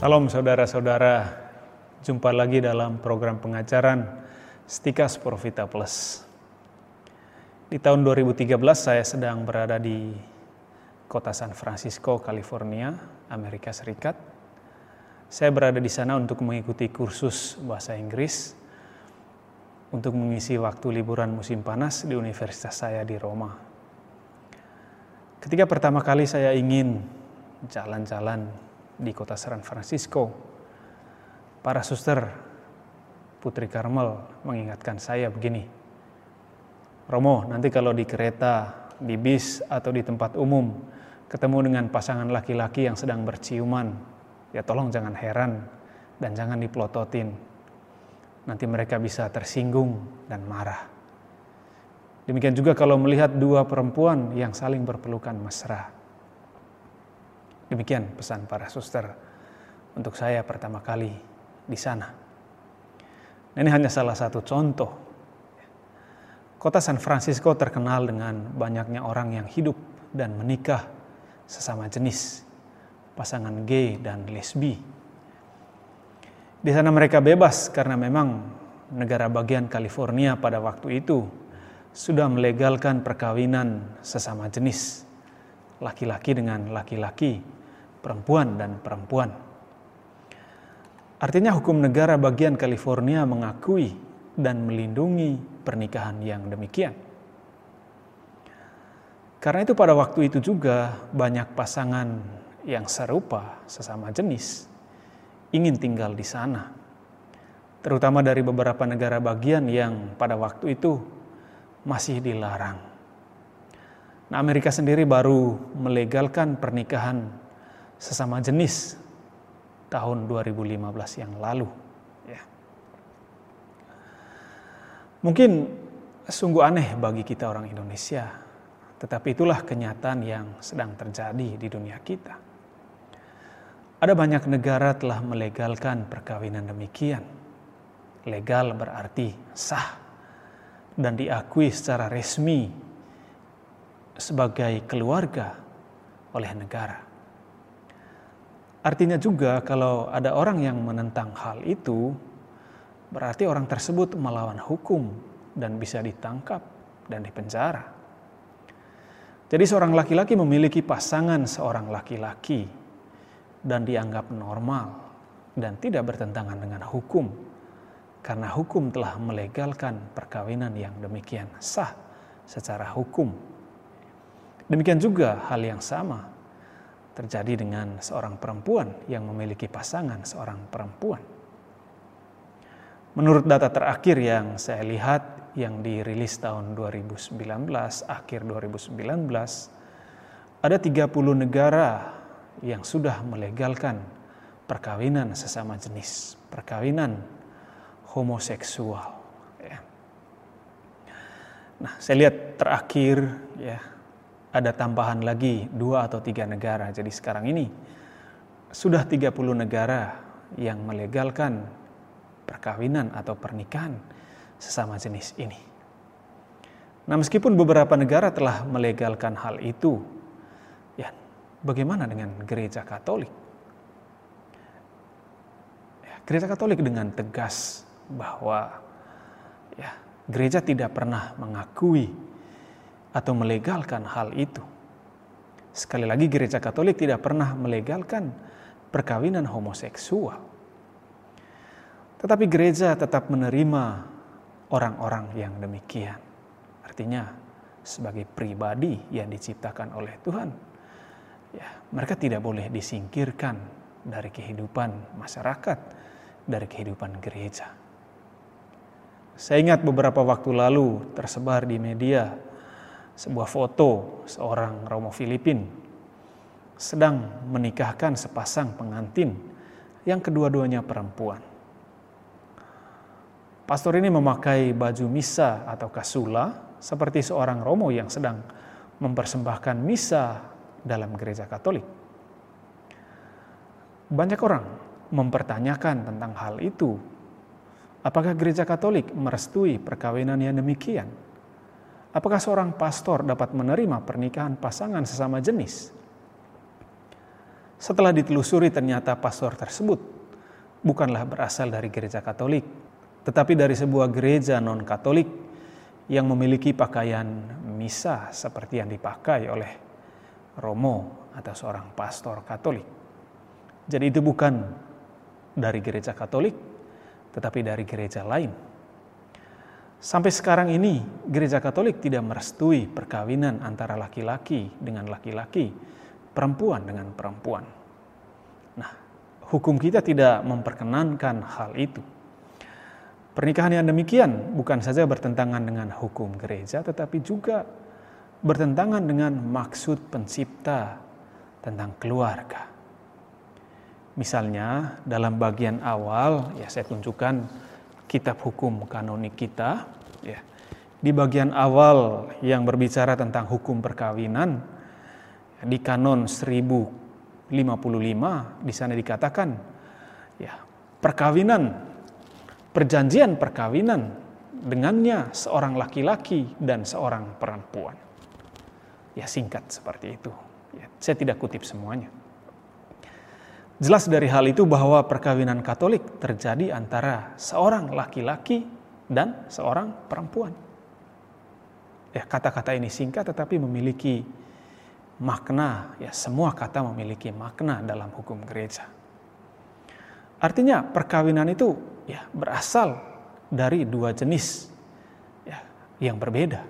Salam saudara-saudara, jumpa lagi dalam program pengajaran Stikas Profita Plus. Di tahun 2013 saya sedang berada di kota San Francisco, California, Amerika Serikat. Saya berada di sana untuk mengikuti kursus bahasa Inggris untuk mengisi waktu liburan musim panas di universitas saya di Roma. Ketika pertama kali saya ingin jalan-jalan di kota San Francisco, para suster Putri Karmel mengingatkan saya begini, Romo, nanti kalau di kereta, di bis, atau di tempat umum, ketemu dengan pasangan laki-laki yang sedang berciuman, ya tolong jangan heran dan jangan dipelototin. Nanti mereka bisa tersinggung dan marah. Demikian juga kalau melihat dua perempuan yang saling berpelukan mesra Demikian pesan para suster untuk saya pertama kali di sana. Ini hanya salah satu contoh. Kota San Francisco terkenal dengan banyaknya orang yang hidup dan menikah sesama jenis, pasangan gay dan lesbi. Di sana mereka bebas karena memang negara bagian California pada waktu itu sudah melegalkan perkawinan sesama jenis, laki-laki dengan laki-laki perempuan dan perempuan. Artinya hukum negara bagian California mengakui dan melindungi pernikahan yang demikian. Karena itu pada waktu itu juga banyak pasangan yang serupa sesama jenis ingin tinggal di sana. Terutama dari beberapa negara bagian yang pada waktu itu masih dilarang. Nah, Amerika sendiri baru melegalkan pernikahan sesama jenis tahun 2015 yang lalu. Ya. Mungkin sungguh aneh bagi kita orang Indonesia, tetapi itulah kenyataan yang sedang terjadi di dunia kita. Ada banyak negara telah melegalkan perkawinan demikian. Legal berarti sah dan diakui secara resmi sebagai keluarga oleh negara. Artinya juga kalau ada orang yang menentang hal itu, berarti orang tersebut melawan hukum dan bisa ditangkap dan dipenjara. Jadi seorang laki-laki memiliki pasangan seorang laki-laki dan dianggap normal dan tidak bertentangan dengan hukum karena hukum telah melegalkan perkawinan yang demikian sah secara hukum. Demikian juga hal yang sama terjadi dengan seorang perempuan yang memiliki pasangan seorang perempuan. Menurut data terakhir yang saya lihat yang dirilis tahun 2019, akhir 2019, ada 30 negara yang sudah melegalkan perkawinan sesama jenis, perkawinan homoseksual. Ya. Nah, saya lihat terakhir ya ada tambahan lagi dua atau tiga negara. Jadi sekarang ini sudah 30 negara yang melegalkan perkawinan atau pernikahan sesama jenis ini. Nah, meskipun beberapa negara telah melegalkan hal itu, ya, bagaimana dengan gereja Katolik? Ya, gereja Katolik dengan tegas bahwa ya, gereja tidak pernah mengakui atau melegalkan hal itu. Sekali lagi gereja Katolik tidak pernah melegalkan perkawinan homoseksual. Tetapi gereja tetap menerima orang-orang yang demikian. Artinya sebagai pribadi yang diciptakan oleh Tuhan, ya, mereka tidak boleh disingkirkan dari kehidupan masyarakat, dari kehidupan gereja. Saya ingat beberapa waktu lalu tersebar di media sebuah foto seorang Romo Filipin sedang menikahkan sepasang pengantin yang kedua-duanya perempuan. Pastor ini memakai baju misa atau kasula seperti seorang Romo yang sedang mempersembahkan misa dalam gereja Katolik. Banyak orang mempertanyakan tentang hal itu. Apakah gereja Katolik merestui perkawinan yang demikian? Apakah seorang pastor dapat menerima pernikahan pasangan sesama jenis? Setelah ditelusuri ternyata pastor tersebut bukanlah berasal dari gereja Katolik, tetapi dari sebuah gereja non-Katolik yang memiliki pakaian misa seperti yang dipakai oleh Romo atau seorang pastor Katolik. Jadi itu bukan dari gereja Katolik, tetapi dari gereja lain. Sampai sekarang ini, gereja Katolik tidak merestui perkawinan antara laki-laki dengan laki-laki perempuan dengan perempuan. Nah, hukum kita tidak memperkenankan hal itu. Pernikahan yang demikian bukan saja bertentangan dengan hukum gereja, tetapi juga bertentangan dengan maksud pencipta tentang keluarga. Misalnya, dalam bagian awal, ya saya tunjukkan kitab hukum kanonik kita, ya. Di bagian awal yang berbicara tentang hukum perkawinan, di kanon 1055 di sana dikatakan ya perkawinan perjanjian perkawinan dengannya seorang laki-laki dan seorang perempuan. Ya singkat seperti itu. Ya, saya tidak kutip semuanya. Jelas dari hal itu bahwa perkawinan Katolik terjadi antara seorang laki-laki dan seorang perempuan. Ya, kata-kata ini singkat tetapi memiliki makna, ya semua kata memiliki makna dalam hukum gereja. Artinya perkawinan itu ya berasal dari dua jenis ya, yang berbeda.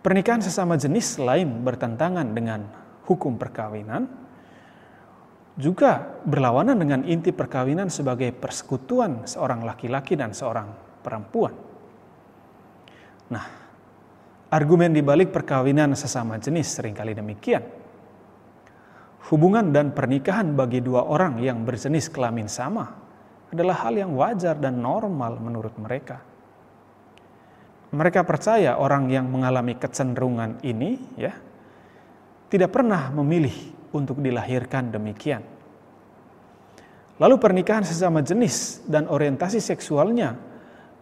Pernikahan sesama jenis lain bertentangan dengan hukum perkawinan, juga berlawanan dengan inti perkawinan sebagai persekutuan seorang laki-laki dan seorang perempuan. Nah, Argumen dibalik perkawinan sesama jenis sering kali demikian. Hubungan dan pernikahan bagi dua orang yang berjenis kelamin sama adalah hal yang wajar dan normal menurut mereka. Mereka percaya orang yang mengalami kecenderungan ini ya tidak pernah memilih untuk dilahirkan demikian. Lalu pernikahan sesama jenis dan orientasi seksualnya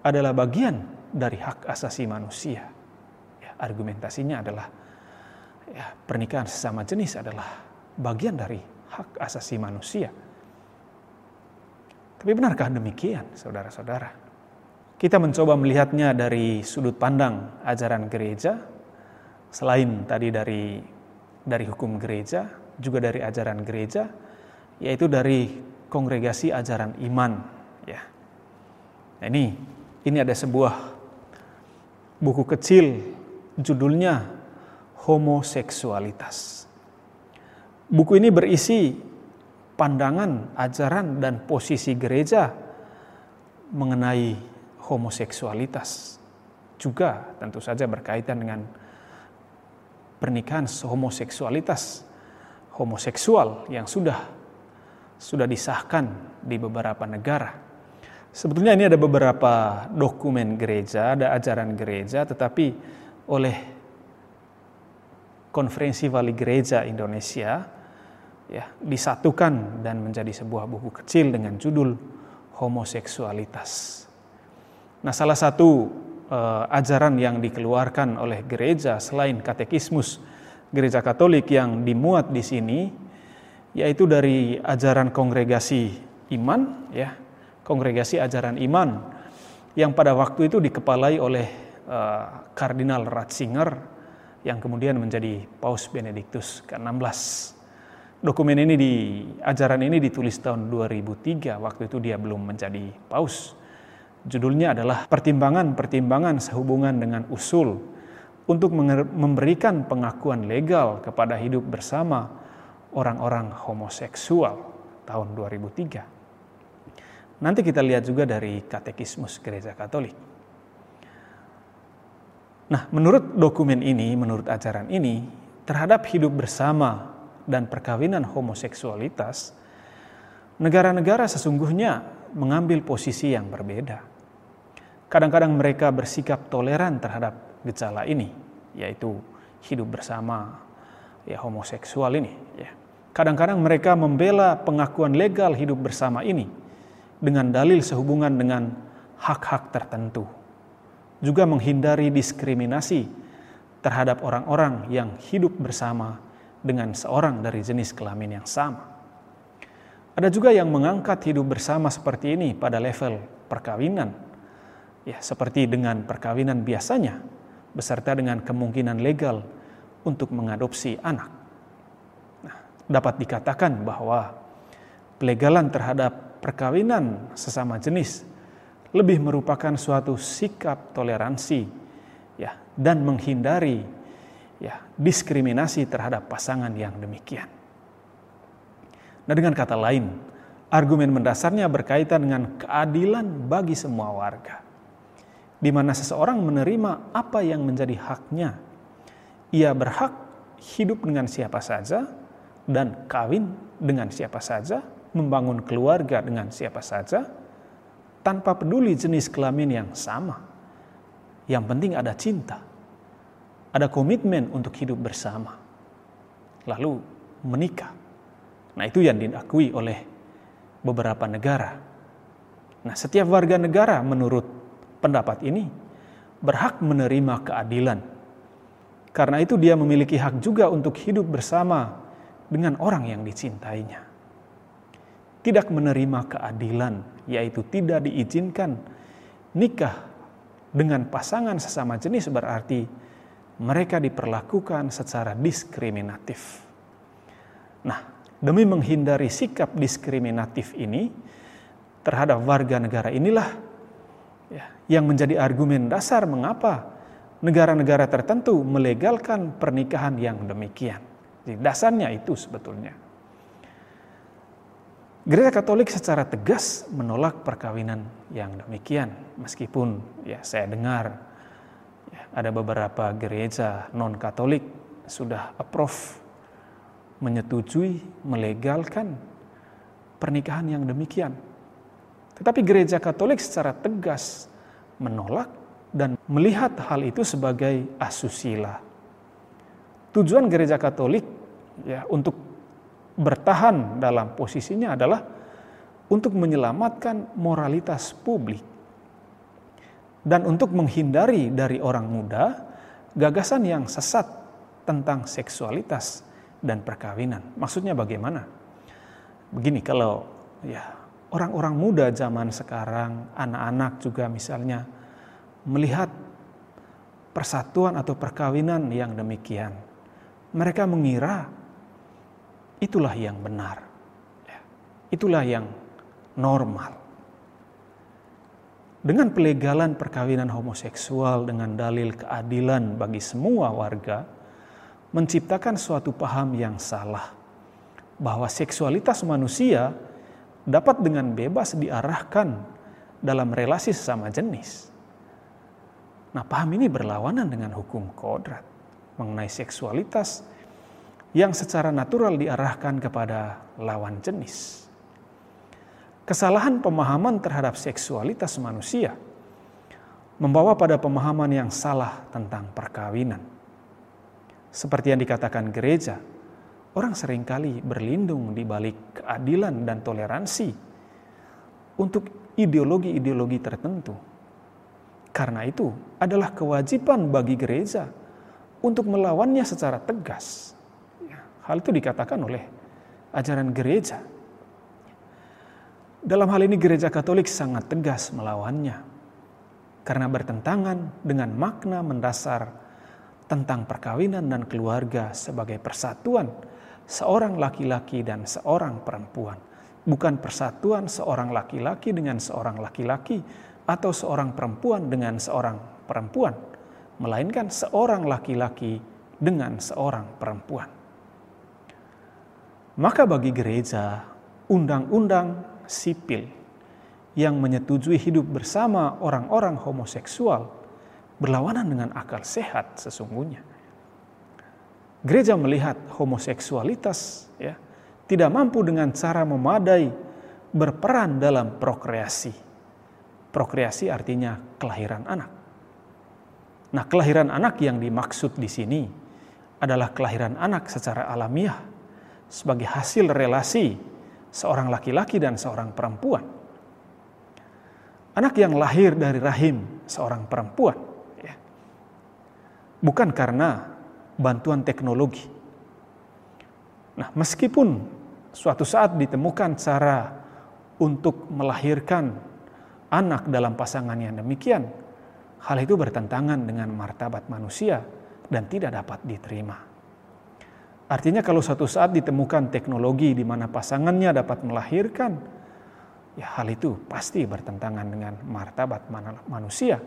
adalah bagian dari hak asasi manusia argumentasinya adalah ya, pernikahan sesama jenis adalah bagian dari hak asasi manusia. Tapi benarkah demikian, saudara-saudara? Kita mencoba melihatnya dari sudut pandang ajaran gereja, selain tadi dari dari hukum gereja, juga dari ajaran gereja, yaitu dari kongregasi ajaran iman. Ya, nah, ini ini ada sebuah buku kecil judulnya Homoseksualitas. Buku ini berisi pandangan, ajaran, dan posisi gereja mengenai homoseksualitas. Juga tentu saja berkaitan dengan pernikahan homoseksualitas, homoseksual yang sudah sudah disahkan di beberapa negara. Sebetulnya ini ada beberapa dokumen gereja, ada ajaran gereja, tetapi oleh Konferensi Wali Gereja Indonesia ya disatukan dan menjadi sebuah buku kecil dengan judul homoseksualitas. Nah, salah satu uh, ajaran yang dikeluarkan oleh gereja selain katekismus gereja Katolik yang dimuat di sini yaitu dari ajaran kongregasi iman ya, kongregasi ajaran iman yang pada waktu itu dikepalai oleh Eh, Kardinal Ratzinger yang kemudian menjadi Paus Benediktus ke-16. Dokumen ini di ajaran ini ditulis tahun 2003 waktu itu dia belum menjadi paus. Judulnya adalah pertimbangan-pertimbangan sehubungan dengan usul untuk memberikan pengakuan legal kepada hidup bersama orang-orang homoseksual tahun 2003. Nanti kita lihat juga dari Katekismus Gereja Katolik. Nah, menurut dokumen ini, menurut ajaran ini, terhadap hidup bersama dan perkawinan homoseksualitas, negara-negara sesungguhnya mengambil posisi yang berbeda. Kadang-kadang mereka bersikap toleran terhadap gejala ini, yaitu hidup bersama ya homoseksual ini. Ya. Kadang-kadang mereka membela pengakuan legal hidup bersama ini dengan dalil sehubungan dengan hak-hak tertentu juga menghindari diskriminasi terhadap orang-orang yang hidup bersama dengan seorang dari jenis kelamin yang sama. Ada juga yang mengangkat hidup bersama seperti ini pada level perkawinan. Ya, seperti dengan perkawinan biasanya beserta dengan kemungkinan legal untuk mengadopsi anak. Nah, dapat dikatakan bahwa pelegalan terhadap perkawinan sesama jenis lebih merupakan suatu sikap toleransi ya dan menghindari ya diskriminasi terhadap pasangan yang demikian. Nah, dengan kata lain, argumen mendasarnya berkaitan dengan keadilan bagi semua warga. Di mana seseorang menerima apa yang menjadi haknya. Ia berhak hidup dengan siapa saja dan kawin dengan siapa saja, membangun keluarga dengan siapa saja, tanpa peduli jenis kelamin yang sama. Yang penting ada cinta, ada komitmen untuk hidup bersama, lalu menikah. Nah, itu yang diakui oleh beberapa negara. Nah, setiap warga negara menurut pendapat ini berhak menerima keadilan. Karena itu dia memiliki hak juga untuk hidup bersama dengan orang yang dicintainya. Tidak menerima keadilan, yaitu tidak diizinkan nikah dengan pasangan sesama jenis berarti mereka diperlakukan secara diskriminatif. Nah, demi menghindari sikap diskriminatif ini terhadap warga negara inilah ya, yang menjadi argumen dasar mengapa negara-negara tertentu melegalkan pernikahan yang demikian. Jadi dasarnya itu sebetulnya. Gereja Katolik secara tegas menolak perkawinan yang demikian, meskipun ya saya dengar ya, ada beberapa gereja non Katolik sudah approve, menyetujui, melegalkan pernikahan yang demikian. Tetapi gereja Katolik secara tegas menolak dan melihat hal itu sebagai asusila. Tujuan gereja Katolik ya untuk bertahan dalam posisinya adalah untuk menyelamatkan moralitas publik dan untuk menghindari dari orang muda gagasan yang sesat tentang seksualitas dan perkawinan. Maksudnya bagaimana? Begini kalau ya orang-orang muda zaman sekarang, anak-anak juga misalnya melihat persatuan atau perkawinan yang demikian, mereka mengira Itulah yang benar. Ya. Itulah yang normal. Dengan pelegalan perkawinan homoseksual dengan dalil keadilan bagi semua warga, menciptakan suatu paham yang salah bahwa seksualitas manusia dapat dengan bebas diarahkan dalam relasi sesama jenis. Nah, paham ini berlawanan dengan hukum kodrat mengenai seksualitas yang secara natural diarahkan kepada lawan jenis. Kesalahan pemahaman terhadap seksualitas manusia membawa pada pemahaman yang salah tentang perkawinan. Seperti yang dikatakan gereja, orang sering kali berlindung di balik keadilan dan toleransi untuk ideologi-ideologi tertentu. Karena itu adalah kewajiban bagi gereja untuk melawannya secara tegas Hal itu dikatakan oleh ajaran gereja. Dalam hal ini gereja Katolik sangat tegas melawannya karena bertentangan dengan makna mendasar tentang perkawinan dan keluarga sebagai persatuan seorang laki-laki dan seorang perempuan, bukan persatuan seorang laki-laki dengan seorang laki-laki atau seorang perempuan dengan seorang perempuan, melainkan seorang laki-laki dengan seorang perempuan. Maka bagi gereja, undang-undang sipil yang menyetujui hidup bersama orang-orang homoseksual berlawanan dengan akal sehat sesungguhnya. Gereja melihat homoseksualitas ya tidak mampu dengan cara memadai berperan dalam prokreasi. Prokreasi artinya kelahiran anak. Nah, kelahiran anak yang dimaksud di sini adalah kelahiran anak secara alamiah sebagai hasil relasi seorang laki-laki dan seorang perempuan. Anak yang lahir dari rahim seorang perempuan, ya. bukan karena bantuan teknologi, Nah, meskipun suatu saat ditemukan cara untuk melahirkan anak dalam pasangan yang demikian, hal itu bertentangan dengan martabat manusia dan tidak dapat diterima. Artinya kalau suatu saat ditemukan teknologi di mana pasangannya dapat melahirkan, ya hal itu pasti bertentangan dengan martabat manusia.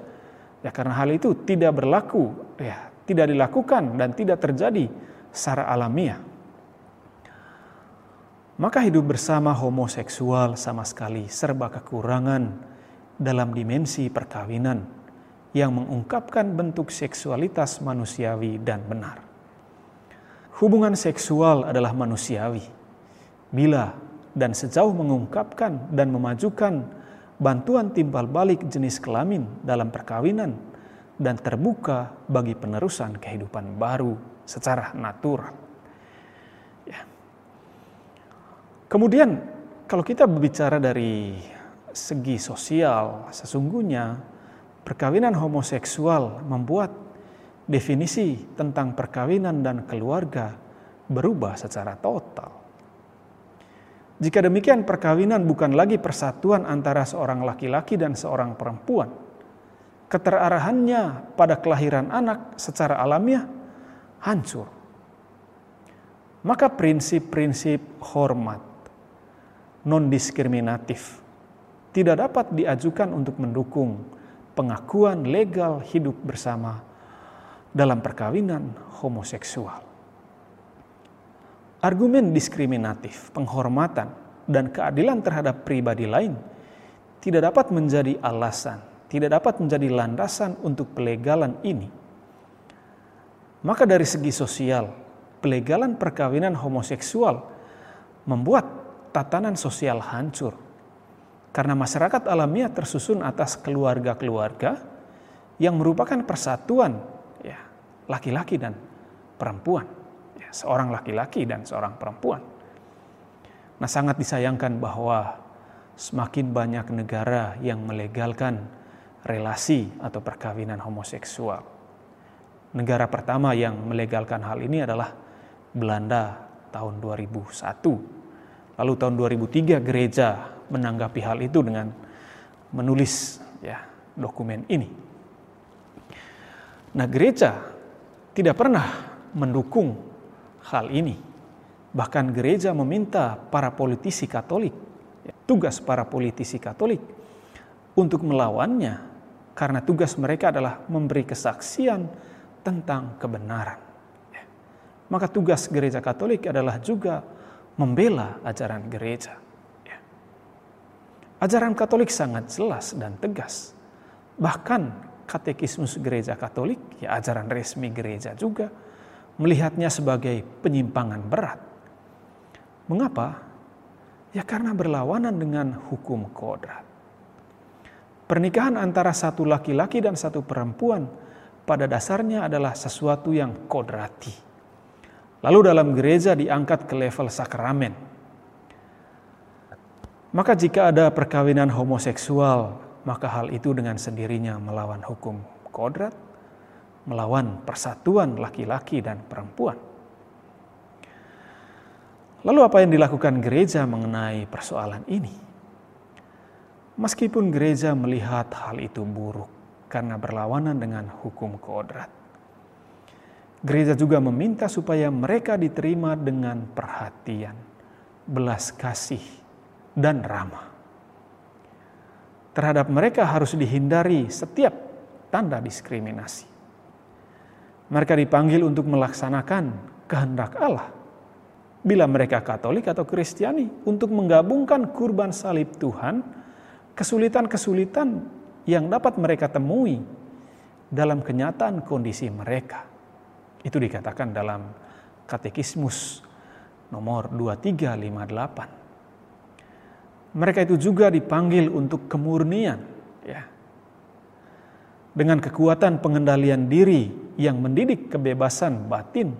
Ya karena hal itu tidak berlaku, ya tidak dilakukan dan tidak terjadi secara alamiah. Maka hidup bersama homoseksual sama sekali serba kekurangan dalam dimensi perkawinan yang mengungkapkan bentuk seksualitas manusiawi dan benar. Hubungan seksual adalah manusiawi bila dan sejauh mengungkapkan dan memajukan bantuan timbal balik jenis kelamin dalam perkawinan dan terbuka bagi penerusan kehidupan baru secara natural. Ya. Kemudian kalau kita berbicara dari segi sosial, sesungguhnya perkawinan homoseksual membuat definisi tentang perkawinan dan keluarga berubah secara total. Jika demikian, perkawinan bukan lagi persatuan antara seorang laki-laki dan seorang perempuan. Keterarahannya pada kelahiran anak secara alamiah hancur. Maka prinsip-prinsip hormat, non-diskriminatif tidak dapat diajukan untuk mendukung pengakuan legal hidup bersama dalam perkawinan homoseksual. Argumen diskriminatif, penghormatan, dan keadilan terhadap pribadi lain tidak dapat menjadi alasan, tidak dapat menjadi landasan untuk pelegalan ini. Maka dari segi sosial, pelegalan perkawinan homoseksual membuat tatanan sosial hancur. Karena masyarakat alamiah tersusun atas keluarga-keluarga yang merupakan persatuan ya laki-laki dan perempuan, ya, seorang laki-laki dan seorang perempuan. Nah, sangat disayangkan bahwa semakin banyak negara yang melegalkan relasi atau perkawinan homoseksual. Negara pertama yang melegalkan hal ini adalah Belanda tahun 2001 Lalu tahun 2003 gereja menanggapi hal itu dengan menulis ya dokumen ini. Nah, gereja tidak pernah mendukung hal ini. Bahkan gereja meminta para politisi Katolik, ya, tugas para politisi Katolik untuk melawannya karena tugas mereka adalah memberi kesaksian tentang kebenaran. Ya. Maka tugas gereja Katolik adalah juga membela ajaran gereja. Ya. Ajaran Katolik sangat jelas dan tegas. Bahkan katekismus gereja Katolik, ya ajaran resmi gereja juga, melihatnya sebagai penyimpangan berat. Mengapa? Ya karena berlawanan dengan hukum kodrat. Pernikahan antara satu laki-laki dan satu perempuan pada dasarnya adalah sesuatu yang kodrati Lalu dalam gereja diangkat ke level sakramen. Maka jika ada perkawinan homoseksual, maka hal itu dengan sendirinya melawan hukum kodrat, melawan persatuan laki-laki dan perempuan. Lalu apa yang dilakukan gereja mengenai persoalan ini? Meskipun gereja melihat hal itu buruk karena berlawanan dengan hukum kodrat, Gereja juga meminta supaya mereka diterima dengan perhatian, belas kasih, dan ramah. Terhadap mereka harus dihindari setiap tanda diskriminasi. Mereka dipanggil untuk melaksanakan kehendak Allah. Bila mereka Katolik atau Kristiani, untuk menggabungkan kurban salib Tuhan, kesulitan-kesulitan yang dapat mereka temui dalam kenyataan kondisi mereka itu dikatakan dalam Katekismus nomor 2358. Mereka itu juga dipanggil untuk kemurnian, ya. Dengan kekuatan pengendalian diri yang mendidik kebebasan batin,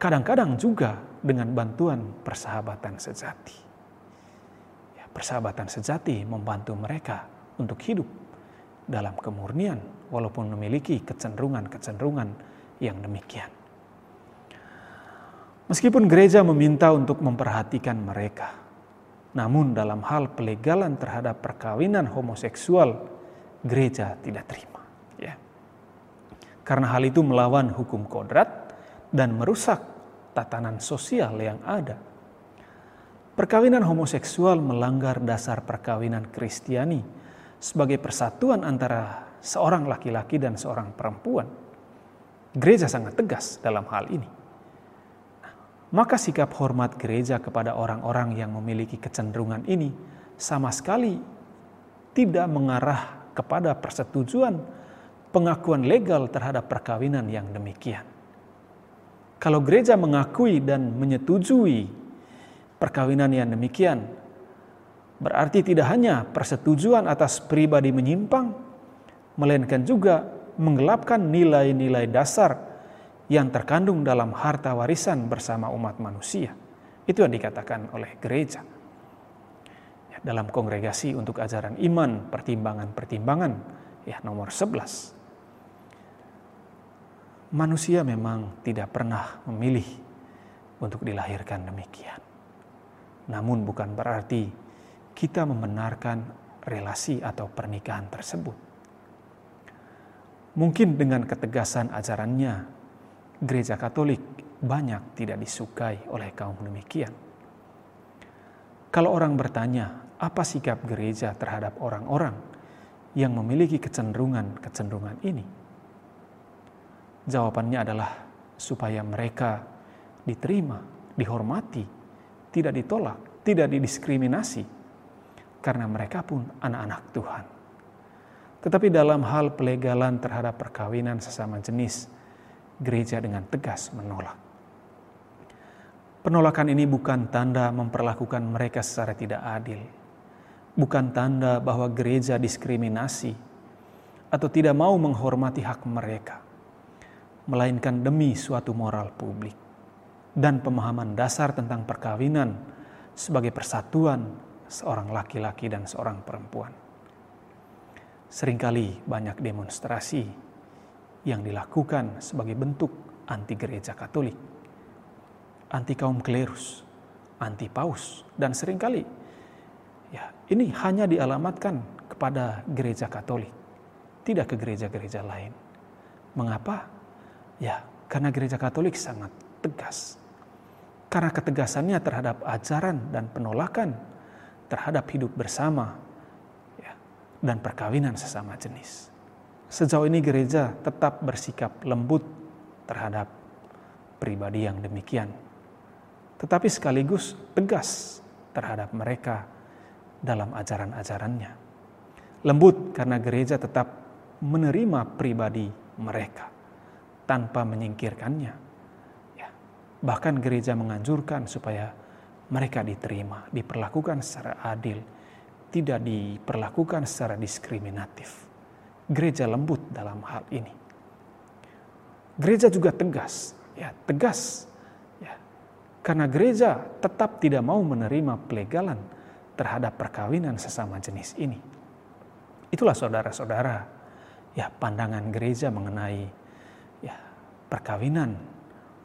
kadang-kadang juga dengan bantuan persahabatan sejati. Persahabatan sejati membantu mereka untuk hidup dalam kemurnian walaupun memiliki kecenderungan-kecenderungan yang demikian. Meskipun gereja meminta untuk memperhatikan mereka, namun dalam hal pelegalan terhadap perkawinan homoseksual, gereja tidak terima. Ya. Karena hal itu melawan hukum kodrat dan merusak tatanan sosial yang ada. Perkawinan homoseksual melanggar dasar perkawinan Kristiani sebagai persatuan antara seorang laki-laki dan seorang perempuan. Gereja sangat tegas dalam hal ini maka sikap hormat gereja kepada orang-orang yang memiliki kecenderungan ini sama sekali tidak mengarah kepada persetujuan pengakuan legal terhadap perkawinan yang demikian. Kalau gereja mengakui dan menyetujui perkawinan yang demikian, berarti tidak hanya persetujuan atas pribadi menyimpang, melainkan juga menggelapkan nilai-nilai dasar yang terkandung dalam harta warisan bersama umat manusia. Itu yang dikatakan oleh gereja. Ya, dalam kongregasi untuk ajaran iman, pertimbangan-pertimbangan, ya nomor 11. Manusia memang tidak pernah memilih untuk dilahirkan demikian. Namun bukan berarti kita membenarkan relasi atau pernikahan tersebut. Mungkin dengan ketegasan ajarannya gereja Katolik banyak tidak disukai oleh kaum demikian. Kalau orang bertanya, apa sikap gereja terhadap orang-orang yang memiliki kecenderungan-kecenderungan ini? Jawabannya adalah supaya mereka diterima, dihormati, tidak ditolak, tidak didiskriminasi, karena mereka pun anak-anak Tuhan. Tetapi dalam hal pelegalan terhadap perkawinan sesama jenis, gereja dengan tegas menolak. Penolakan ini bukan tanda memperlakukan mereka secara tidak adil, bukan tanda bahwa gereja diskriminasi atau tidak mau menghormati hak mereka, melainkan demi suatu moral publik dan pemahaman dasar tentang perkawinan sebagai persatuan seorang laki-laki dan seorang perempuan. Seringkali banyak demonstrasi yang dilakukan sebagai bentuk anti gereja Katolik, anti kaum klerus, anti paus, dan sering kali ya ini hanya dialamatkan kepada gereja Katolik, tidak ke gereja-gereja lain. Mengapa? Ya, karena gereja Katolik sangat tegas. Karena ketegasannya terhadap ajaran dan penolakan terhadap hidup bersama ya, dan perkawinan sesama jenis. Sejauh ini gereja tetap bersikap lembut terhadap pribadi yang demikian. Tetapi sekaligus tegas terhadap mereka dalam ajaran-ajarannya. Lembut karena gereja tetap menerima pribadi mereka tanpa menyingkirkannya. Bahkan gereja menganjurkan supaya mereka diterima, diperlakukan secara adil, tidak diperlakukan secara diskriminatif gereja lembut dalam hal ini. Gereja juga tegas, ya tegas, ya karena gereja tetap tidak mau menerima pelegalan terhadap perkawinan sesama jenis ini. Itulah saudara-saudara, ya pandangan gereja mengenai ya perkawinan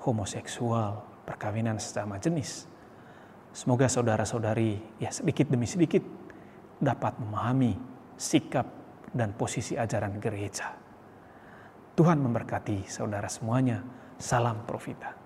homoseksual, perkawinan sesama jenis. Semoga saudara-saudari ya sedikit demi sedikit dapat memahami sikap dan posisi ajaran gereja. Tuhan memberkati saudara semuanya. Salam Profita.